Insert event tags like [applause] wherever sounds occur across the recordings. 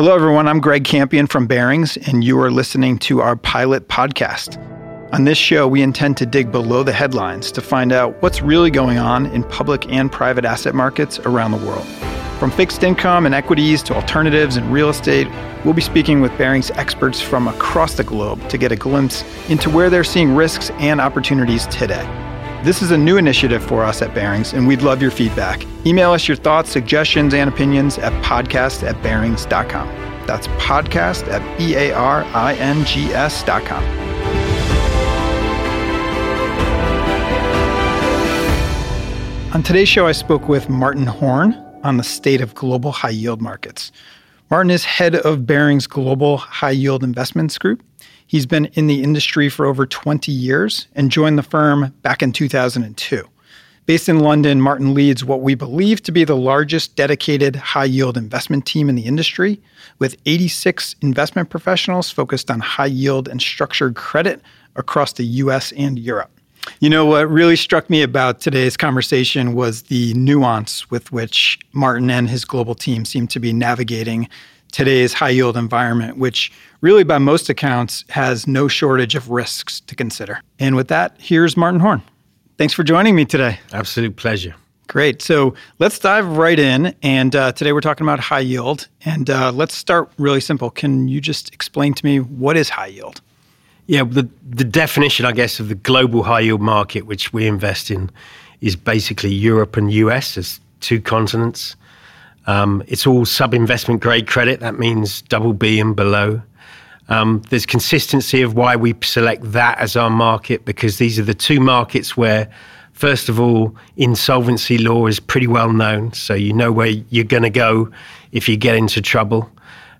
Hello, everyone. I'm Greg Campion from Barings, and you are listening to our pilot podcast. On this show, we intend to dig below the headlines to find out what's really going on in public and private asset markets around the world. From fixed income and equities to alternatives and real estate, we'll be speaking with Barings experts from across the globe to get a glimpse into where they're seeing risks and opportunities today. This is a new initiative for us at Barings, and we'd love your feedback. Email us your thoughts, suggestions, and opinions at podcast at barings.com. That's podcast at B A R I N G S.com. On today's show, I spoke with Martin Horn on the state of global high yield markets. Martin is head of Barings Global High Yield Investments Group He's been in the industry for over 20 years and joined the firm back in 2002. Based in London, Martin leads what we believe to be the largest dedicated high yield investment team in the industry, with 86 investment professionals focused on high yield and structured credit across the US and Europe. You know, what really struck me about today's conversation was the nuance with which Martin and his global team seem to be navigating today's high yield environment, which really, by most accounts, has no shortage of risks to consider. And with that, here's Martin Horn. Thanks for joining me today. Absolute pleasure. Great. So let's dive right in. And uh, today we're talking about high yield. And uh, let's start really simple. Can you just explain to me what is high yield? Yeah, the, the definition, I guess, of the global high yield market, which we invest in, is basically Europe and US as two continents. Um, it's all sub investment grade credit. That means double B and below. Um, there's consistency of why we select that as our market because these are the two markets where, first of all, insolvency law is pretty well known. So you know where you're going to go if you get into trouble.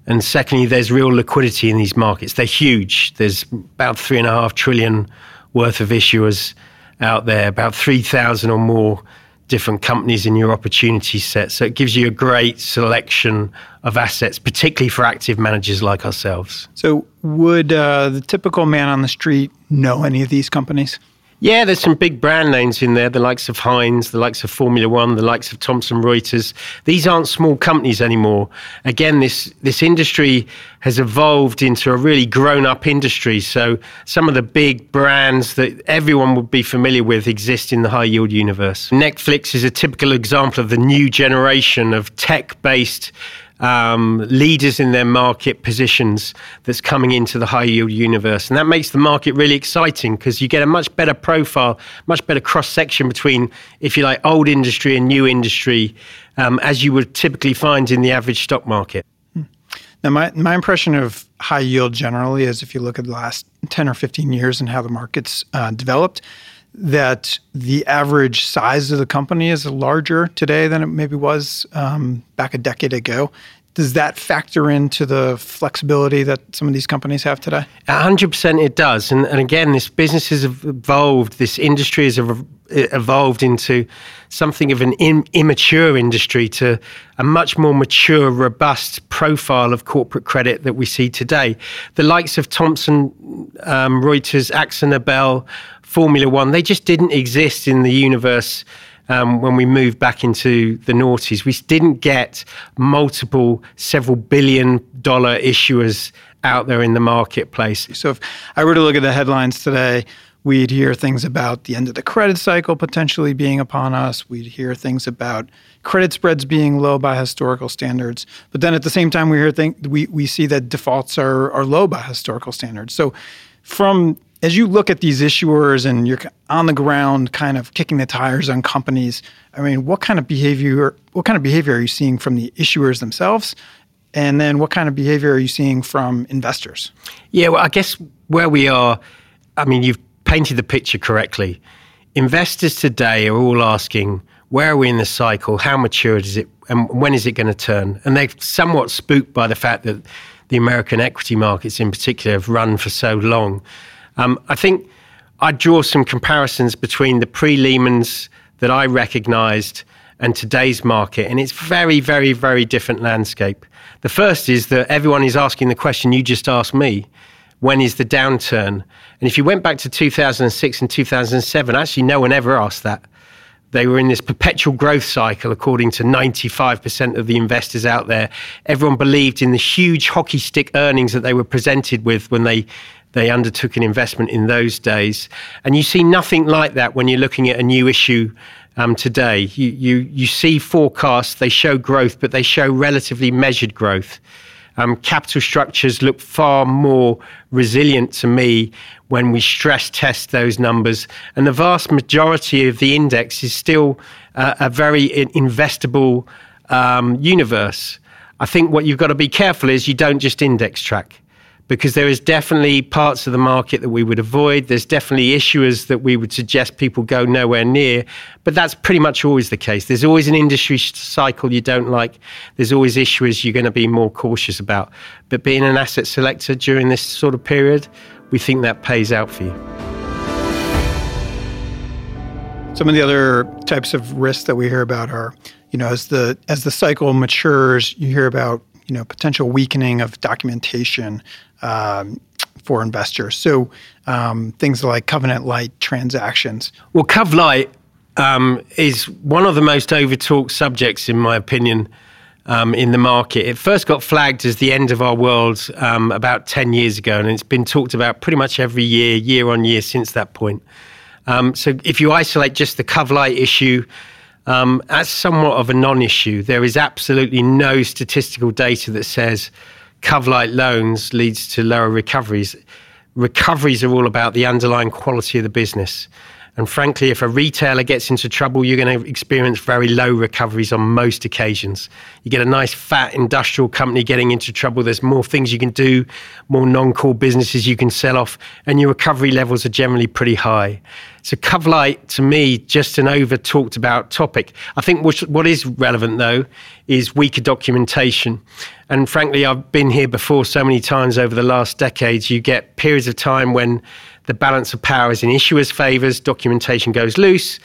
And secondly, there's real liquidity in these markets. They're huge. There's about three and a half trillion worth of issuers out there, about 3,000 or more different companies in your opportunity set. So it gives you a great selection of assets, particularly for active managers like ourselves. So, would uh, the typical man on the street know any of these companies? Yeah, there's some big brand names in there, the likes of Heinz, the likes of Formula One, the likes of Thomson Reuters. These aren't small companies anymore. Again, this, this industry has evolved into a really grown up industry. So some of the big brands that everyone would be familiar with exist in the high yield universe. Netflix is a typical example of the new generation of tech based um, leaders in their market positions that's coming into the high yield universe. And that makes the market really exciting because you get a much better profile, much better cross section between, if you like, old industry and new industry, um, as you would typically find in the average stock market. Hmm. Now, my, my impression of high yield generally is if you look at the last 10 or 15 years and how the market's uh, developed, that the average size of the company is larger today than it maybe was um, back a decade ago. Does that factor into the flexibility that some of these companies have today? 100% it does. And, and again, this business has evolved, this industry has evolved into something of an Im- immature industry to a much more mature, robust profile of corporate credit that we see today. The likes of Thomson um, Reuters, AkzoNobel, Formula One, they just didn't exist in the universe um, when we moved back into the noughties. We didn't get multiple, several billion dollar issuers out there in the marketplace. So if I were to look at the headlines today, we'd hear things about the end of the credit cycle potentially being upon us. We'd hear things about credit spreads being low by historical standards. But then at the same time, we hear think we, we see that defaults are, are low by historical standards. So from as you look at these issuers and you're on the ground kind of kicking the tires on companies i mean what kind of behavior what kind of behavior are you seeing from the issuers themselves? And then what kind of behavior are you seeing from investors? Yeah well i guess where we are i mean you've painted the picture correctly. Investors today are all asking where are we in the cycle? How mature is it? And when is it going to turn? And they're somewhat spooked by the fact that the american equity markets in particular have run for so long um, I think I draw some comparisons between the pre Lehman's that I recognized and today's market, and it's very, very, very different landscape. The first is that everyone is asking the question you just asked me when is the downturn? And if you went back to 2006 and 2007, actually, no one ever asked that. They were in this perpetual growth cycle, according to 95% of the investors out there. Everyone believed in the huge hockey stick earnings that they were presented with when they they undertook an investment in those days. And you see nothing like that when you're looking at a new issue um, today. You, you, you see forecasts, they show growth, but they show relatively measured growth. Um, capital structures look far more resilient to me when we stress test those numbers. And the vast majority of the index is still uh, a very investable um, universe. I think what you've got to be careful is you don't just index track because there is definitely parts of the market that we would avoid. There's definitely issuers that we would suggest people go nowhere near. But that's pretty much always the case. There's always an industry cycle you don't like. There's always issuers you're going to be more cautious about. But being an asset selector during this sort of period, we think that pays out for you. Some of the other types of risks that we hear about are, you know, as the as the cycle matures, you hear about you know potential weakening of documentation um, for investors. So um, things like covenant light transactions. Well, Cov light um, is one of the most overtalked subjects, in my opinion. Um, in the market. It first got flagged as the end of our world um, about 10 years ago, and it's been talked about pretty much every year, year on year since that point. Um, so if you isolate just the Cov light issue, um, that's somewhat of a non issue. There is absolutely no statistical data that says Cov-light loans leads to lower recoveries. Recoveries are all about the underlying quality of the business. And frankly, if a retailer gets into trouble, you're going to experience very low recoveries on most occasions. You get a nice fat industrial company getting into trouble, there's more things you can do, more non core businesses you can sell off, and your recovery levels are generally pretty high. So, Cov-light, to me, just an over talked about topic. I think what is relevant, though, is weaker documentation. And frankly, I've been here before so many times over the last decades. You get periods of time when the balance of power is in issuers' favours, documentation goes loose,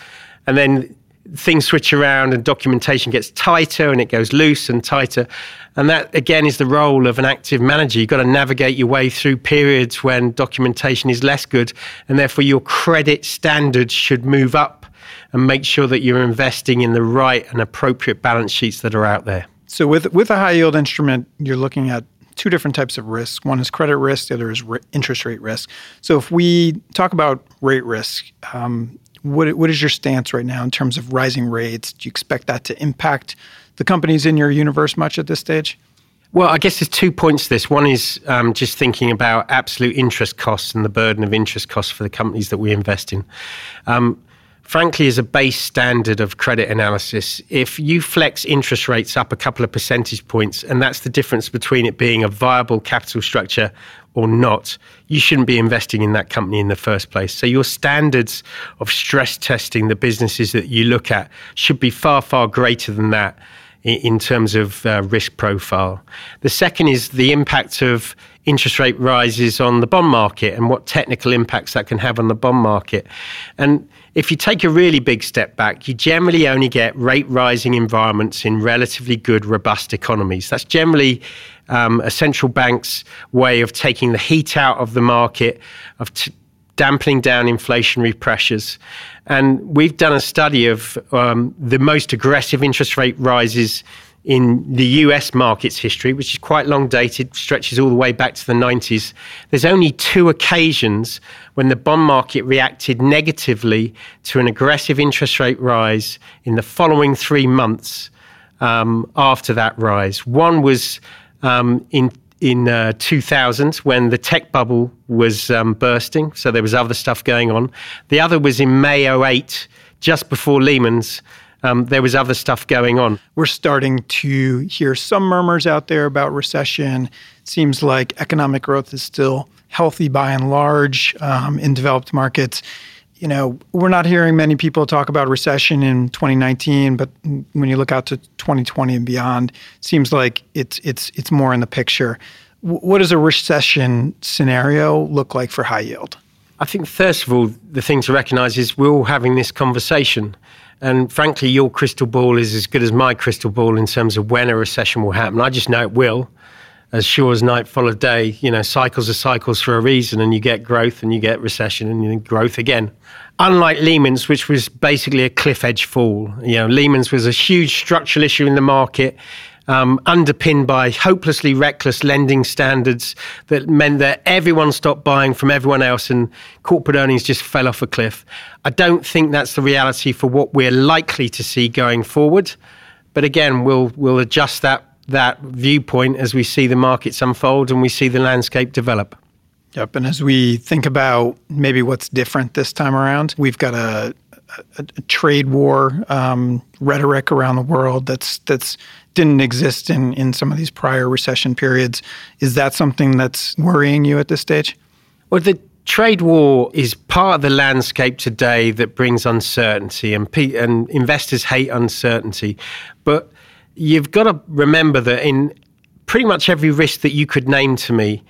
and then things switch around and documentation gets tighter and it goes loose and tighter. And that, again, is the role of an active manager. You've got to navigate your way through periods when documentation is less good, and therefore your credit standards should move up and make sure that you're investing in the right and appropriate balance sheets that are out there. So, with, with a high yield instrument, you're looking at two different types of risk. One is credit risk, the other is interest rate risk. So if we talk about rate risk, um, what, what is your stance right now in terms of rising rates? Do you expect that to impact the companies in your universe much at this stage? Well, I guess there's two points to this. One is um, just thinking about absolute interest costs and the burden of interest costs for the companies that we invest in. Um, frankly, as a base standard of credit analysis, if you flex interest rates up a couple of percentage points, and that's the difference between it being a viable capital structure or not, you shouldn't be investing in that company in the first place. So your standards of stress testing the businesses that you look at should be far, far greater than that in terms of uh, risk profile. The second is the impact of interest rate rises on the bond market and what technical impacts that can have on the bond market. And if you take a really big step back, you generally only get rate rising environments in relatively good, robust economies. That's generally um, a central bank's way of taking the heat out of the market, of t- dampening down inflationary pressures. And we've done a study of um, the most aggressive interest rate rises in the US market's history, which is quite long dated, stretches all the way back to the 90s, there's only two occasions when the bond market reacted negatively to an aggressive interest rate rise in the following three months um, after that rise. One was um, in in uh, 2000 when the tech bubble was um, bursting, so there was other stuff going on. The other was in May 08, just before Lehman's um, there was other stuff going on. We're starting to hear some murmurs out there about recession. It seems like economic growth is still healthy by and large um, in developed markets. You know, we're not hearing many people talk about recession in 2019, but when you look out to 2020 and beyond, seems like it's it's it's more in the picture. what does a recession scenario look like for high yield? I think first of all, the thing to recognise is we're all having this conversation. And frankly, your crystal ball is as good as my crystal ball in terms of when a recession will happen. I just know it will. As sure as night followed day. You know, cycles are cycles for a reason, and you get growth and you get recession and you get growth again. Unlike Lehman's, which was basically a cliff edge fall, you know, Lehman's was a huge structural issue in the market. Um, underpinned by hopelessly reckless lending standards that meant that everyone stopped buying from everyone else and corporate earnings just fell off a cliff. I don't think that's the reality for what we're likely to see going forward. But again, we'll, we'll adjust that that viewpoint as we see the markets unfold and we see the landscape develop. Yep. And as we think about maybe what's different this time around, we've got a, a, a trade war um, rhetoric around the world that's that's didn't exist in in some of these prior recession periods. Is that something that's worrying you at this stage? Well, the trade war is part of the landscape today that brings uncertainty, and pe- and investors hate uncertainty, but you've got to remember that in pretty much every risk that you could name to me,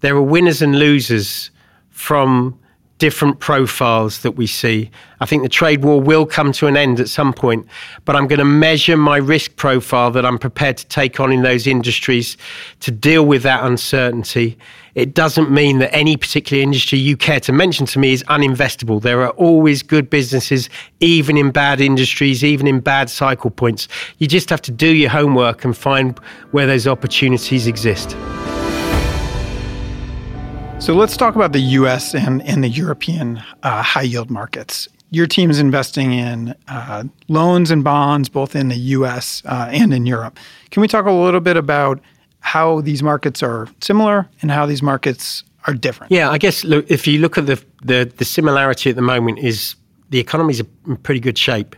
there are winners and losers from different profiles that we see. I think the trade war will come to an end at some point, but I'm going to measure my risk profile that I'm prepared to take on in those industries to deal with that uncertainty it doesn't mean that any particular industry you care to mention to me is uninvestable. There are always good businesses, even in bad industries, even in bad cycle points. You just have to do your homework and find where those opportunities exist. So let's talk about the US and, and the European uh, high yield markets. Your team is investing in uh, loans and bonds both in the US uh, and in Europe. Can we talk a little bit about how these markets are similar and how these markets are different. Yeah, I guess look, if you look at the, the, the similarity at the moment is the economies are in pretty good shape.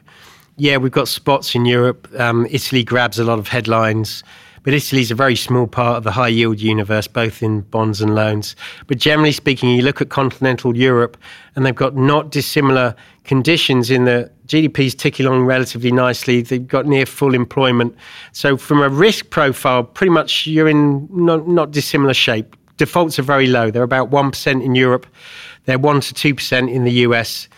Yeah, we've got spots in Europe. Um, Italy grabs a lot of headlines. But Italy's a very small part of the high yield universe, both in bonds and loans. But generally speaking, you look at continental Europe, and they've got not dissimilar conditions in the GDP's ticking along relatively nicely. They've got near full employment. So, from a risk profile, pretty much you're in not, not dissimilar shape. Defaults are very low. They're about 1% in Europe, they're 1 to 2% in the US.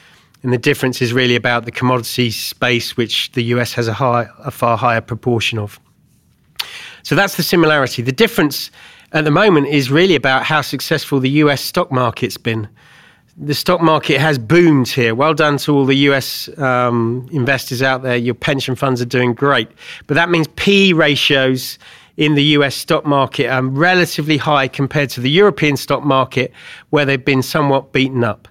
And the difference is really about the commodity space, which the US has a, high, a far higher proportion of. So that's the similarity. The difference at the moment is really about how successful the US stock market's been. The stock market has boomed here. Well done to all the US um, investors out there. Your pension funds are doing great. But that means P ratios in the US stock market are relatively high compared to the European stock market, where they've been somewhat beaten up.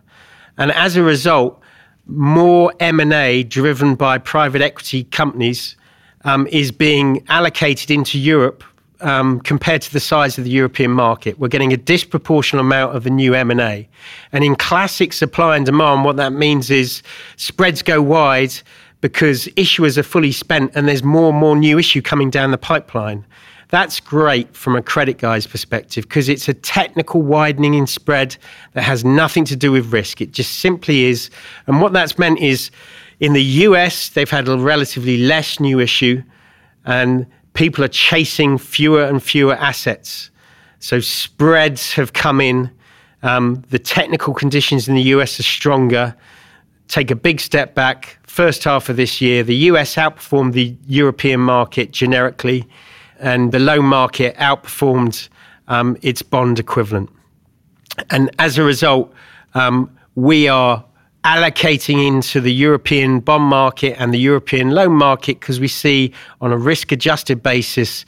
And as a result, more M&A driven by private equity companies um, is being allocated into Europe um, compared to the size of the European market. We're getting a disproportionate amount of the new M&A. And in classic supply and demand, what that means is spreads go wide because issuers are fully spent and there's more and more new issue coming down the pipeline. That's great from a credit guy's perspective because it's a technical widening in spread that has nothing to do with risk. It just simply is. And what that's meant is in the US, they've had a relatively less new issue, and people are chasing fewer and fewer assets. So spreads have come in. Um, the technical conditions in the US are stronger. Take a big step back. First half of this year, the US outperformed the European market generically, and the loan market outperformed um, its bond equivalent. And as a result, um, we are allocating into the European bond market and the European loan market because we see on a risk adjusted basis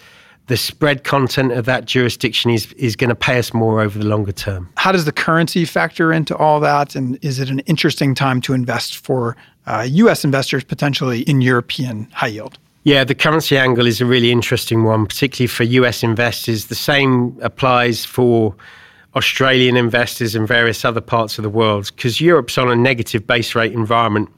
the spread content of that jurisdiction is, is going to pay us more over the longer term. How does the currency factor into all that? And is it an interesting time to invest for uh, US investors potentially in European high yield? Yeah, the currency angle is a really interesting one, particularly for US investors. The same applies for Australian investors and various other parts of the world because Europe's on a negative base rate environment.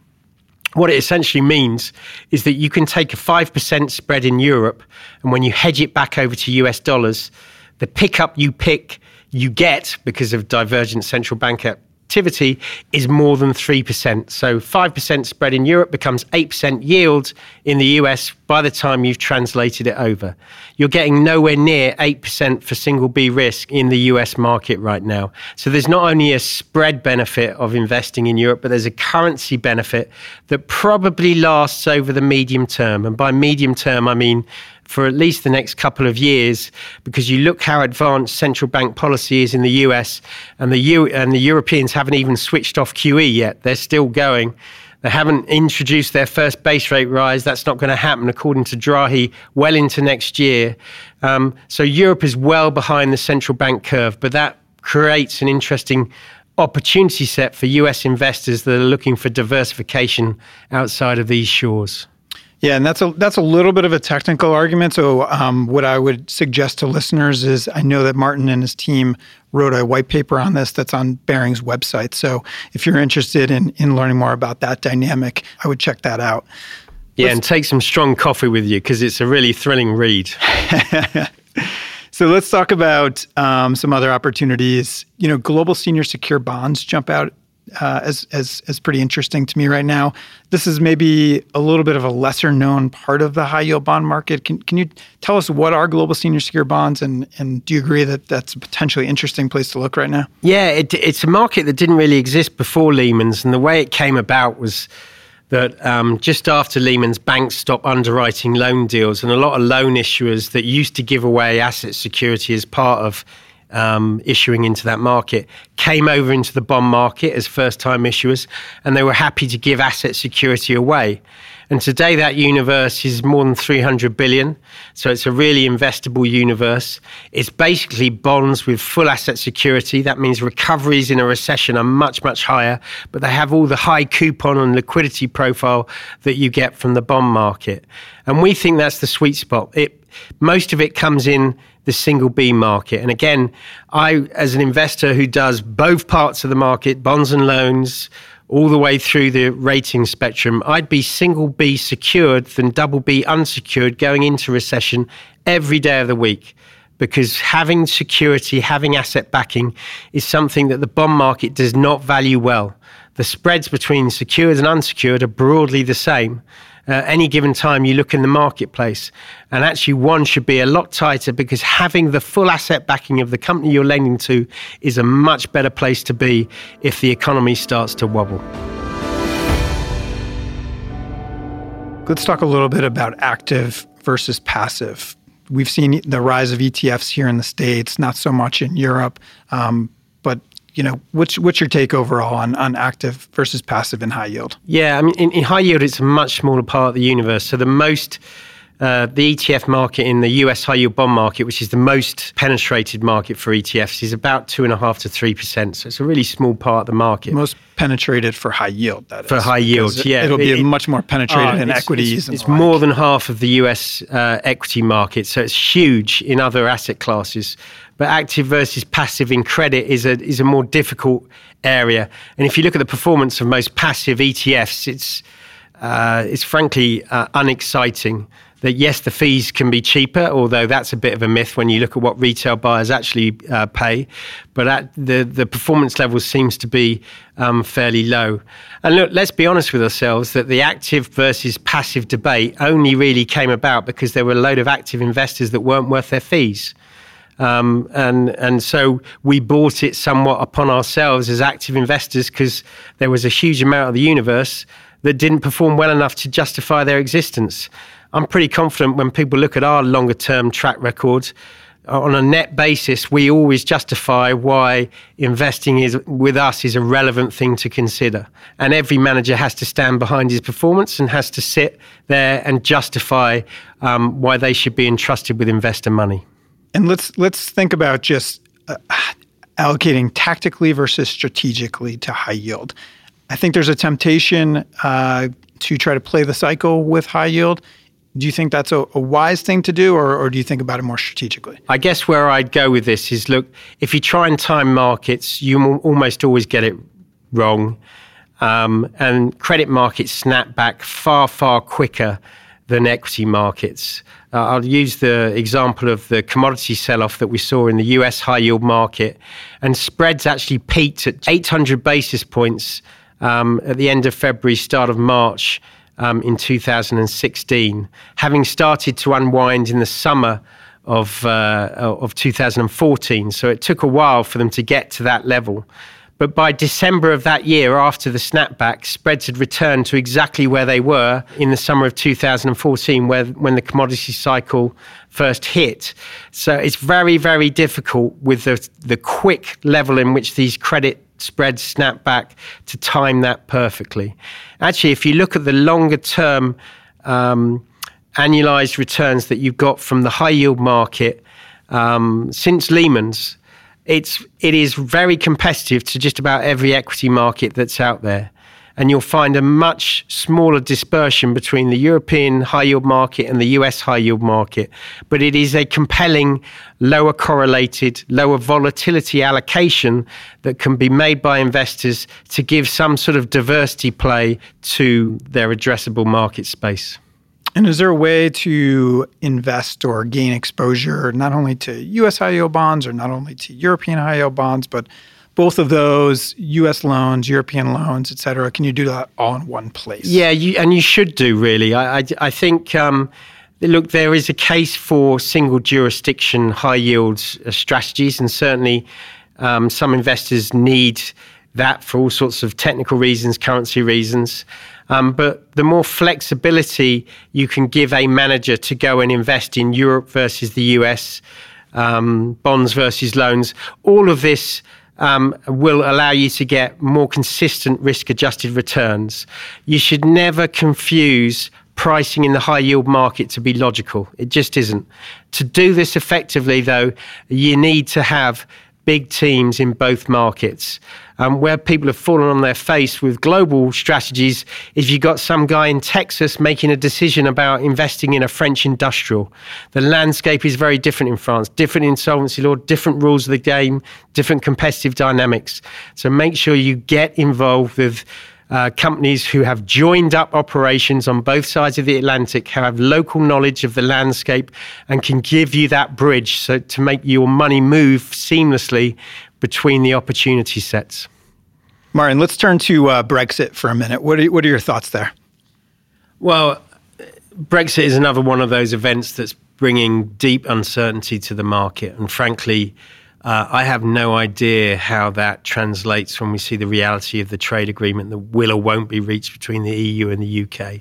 What it essentially means is that you can take a 5% spread in Europe, and when you hedge it back over to US dollars, the pickup you pick, you get because of divergent central bank activity is more than 3%. So 5% spread in Europe becomes 8% yield in the US by the time you've translated it over. You're getting nowhere near 8% for single B risk in the US market right now. So there's not only a spread benefit of investing in Europe, but there's a currency benefit that probably lasts over the medium term. And by medium term, I mean for at least the next couple of years because you look how advanced central bank policy is in the US and the U- and the Europeans haven't even switched off QE yet. They're still going. They haven't introduced their first base rate rise. That's not going to happen, according to Draghi, well into next year. Um, so Europe is well behind the central bank curve, but that creates an interesting opportunity set for US investors that are looking for diversification outside of these shores. Yeah, and that's a that's a little bit of a technical argument. So, um, what I would suggest to listeners is, I know that Martin and his team wrote a white paper on this that's on Barings' website. So, if you're interested in in learning more about that dynamic, I would check that out. Yeah, Let's, and take some strong coffee with you because it's a really thrilling read. [laughs] So let's talk about um, some other opportunities. You know, global senior secure bonds jump out uh, as as as pretty interesting to me right now. This is maybe a little bit of a lesser known part of the high yield bond market. Can can you tell us what are global senior secure bonds, and and do you agree that that's a potentially interesting place to look right now? Yeah, it, it's a market that didn't really exist before Lehman's, and the way it came about was that um, just after Lehman's, banks stopped underwriting loan deals, and a lot of loan issuers that used to give away asset security as part of um, issuing into that market came over into the bond market as first time issuers, and they were happy to give asset security away. And today that universe is more than 300 billion. So it's a really investable universe. It's basically bonds with full asset security. That means recoveries in a recession are much, much higher, but they have all the high coupon and liquidity profile that you get from the bond market. And we think that's the sweet spot. It, most of it comes in the single B market. And again, I, as an investor who does both parts of the market, bonds and loans, all the way through the rating spectrum, I'd be single B secured than double B unsecured going into recession every day of the week. Because having security, having asset backing is something that the bond market does not value well. The spreads between secured and unsecured are broadly the same uh, any given time you look in the marketplace. And actually, one should be a lot tighter because having the full asset backing of the company you're lending to is a much better place to be if the economy starts to wobble. Let's talk a little bit about active versus passive. We've seen the rise of ETFs here in the States, not so much in Europe. Um, you know, what's what's your take overall on on active versus passive in high yield? Yeah, I mean, in, in high yield, it's a much smaller part of the universe. So the most uh, the ETF market in the US high yield bond market, which is the most penetrated market for ETFs, is about two and a half to three percent. So it's a really small part of the market. Most penetrated for high yield. That for high yield, yeah, it'll be it, much more penetrated uh, in equities. It's, it's more than half of the US uh, equity market, so it's huge in other asset classes. But active versus passive in credit is a is a more difficult area. And if you look at the performance of most passive ETFs, it's uh, it's frankly uh, unexciting that yes, the fees can be cheaper, although that's a bit of a myth when you look at what retail buyers actually uh, pay. But the the performance level seems to be um, fairly low. And look, let's be honest with ourselves that the active versus passive debate only really came about because there were a load of active investors that weren't worth their fees. Um, and and so we bought it somewhat upon ourselves as active investors because there was a huge amount of the universe that didn't perform well enough to justify their existence. I'm pretty confident when people look at our longer term track record, uh, on a net basis, we always justify why investing is with us is a relevant thing to consider. And every manager has to stand behind his performance and has to sit there and justify um, why they should be entrusted with investor money. And let's let's think about just uh, allocating tactically versus strategically to high yield. I think there's a temptation uh, to try to play the cycle with high yield do you think that's a, a wise thing to do, or, or, do you think about it more strategically? I guess where I'd go with this is look, if you try and time markets, you almost always get it wrong. Um, and credit markets snap back far, far quicker than equity markets. Uh, I'll use the example of the commodity sell off that we saw in the US high yield market. And spreads actually peaked at 800 basis points um, at the end of February, start of March um, in 2016, having started to unwind in the summer of uh, of 2014. So it took a while for them to get to that level. But by December of that year, after the snapback, spreads had returned to exactly where they were in the summer of 2014, where, when the commodity cycle first hit. So it's very, very difficult with the, the quick level in which these credit spreads snap back to time that perfectly. Actually, if you look at the longer term um, annualized returns that you've got from the high yield market um, since Lehman's, it's it is very competitive to just about every equity market that's out there and you'll find a much smaller dispersion between the European high yield market and the US high yield market. But it is a compelling, lower correlated, lower volatility allocation that can be made by investors to give some sort of diversity play to their addressable market space. And is there a way to invest or gain exposure not only to US high yield bonds or not only to European high yield bonds, but both of those US loans, European loans, et cetera? Can you do that all in one place? Yeah, you, and you should do really. I, I, I think. Um, look, there is a case for single jurisdiction high yield uh, strategies, and certainly um, some investors need that for all sorts of technical reasons, currency reasons. Um, but the more flexibility you can give a manager to go and invest in Europe versus the US, um, bonds versus loans, all of this um, will allow you to get more consistent risk adjusted returns. You should never confuse pricing in the high yield market to be logical. It just isn't. To do this effectively, though, you need to have big teams in both markets. Um, where people have fallen on their face with global strategies is you've got some guy in Texas making a decision about investing in a French industrial. The landscape is very different in France, different insolvency law, different rules of the game, different competitive dynamics. So make sure you get involved with uh, companies who have joined up operations on both sides of the Atlantic, have local knowledge of the landscape, and can give you that bridge so to make your money move seamlessly between the opportunity sets. Martin, let's turn to uh, Brexit for a minute. What are, what are your thoughts there? Well, Brexit is another one of those events that's bringing deep uncertainty to the market. And frankly, uh, I have no idea how that translates when we see the reality of the trade agreement that will or won't be reached between the EU and the UK.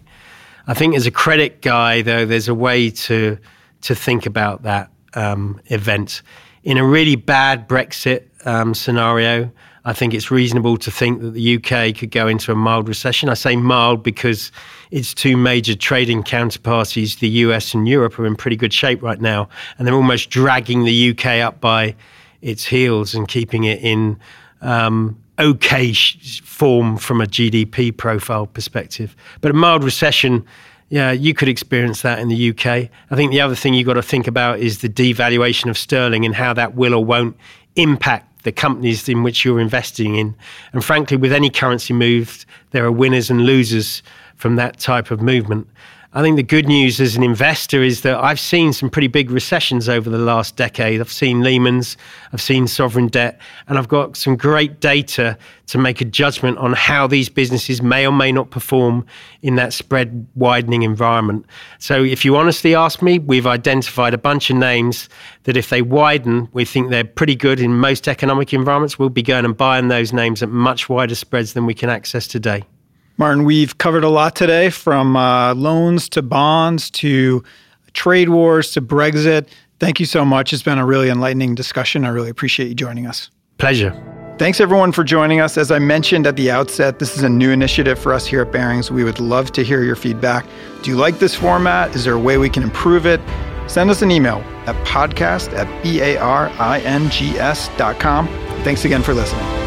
I think as a credit guy, though, there's a way to to think about that um, event. In a really bad Brexit um, scenario, I think it's reasonable to think that the UK could go into a mild recession. I say mild because its two major trading counterparties, the US and Europe, are in pretty good shape right now, and they're almost dragging the UK up by its heels and keeping it in um, okay sh- form from a GDP profile perspective. But a mild recession, yeah, you could experience that in the UK. I think the other thing you've got to think about is the devaluation of sterling and how that will or won't impact the companies in which you're investing in. And frankly, with any currency move, there are winners and losers from that type of movement. I think the good news as an investor is that I've seen some pretty big recessions over the last decade. I've seen Lehman's, I've seen sovereign debt, and I've got some great data to make a judgment on how these businesses may or may not perform in that spread widening environment. So, if you honestly ask me, we've identified a bunch of names that if they widen, we think they're pretty good in most economic environments. We'll be going and buying those names at much wider spreads than we can access today. Martin, we've covered a lot today from uh, loans to bonds to trade wars to Brexit. Thank you so much. It's been a really enlightening discussion. I really appreciate you joining us. Pleasure. Thanks everyone for joining us. As I mentioned at the outset, this is a new initiative for us here at Barings. We would love to hear your feedback. Do you like this format? Is there a way we can improve it? Send us an email at podcast at B-A-R-I-N-G-S dot com. Thanks again for listening.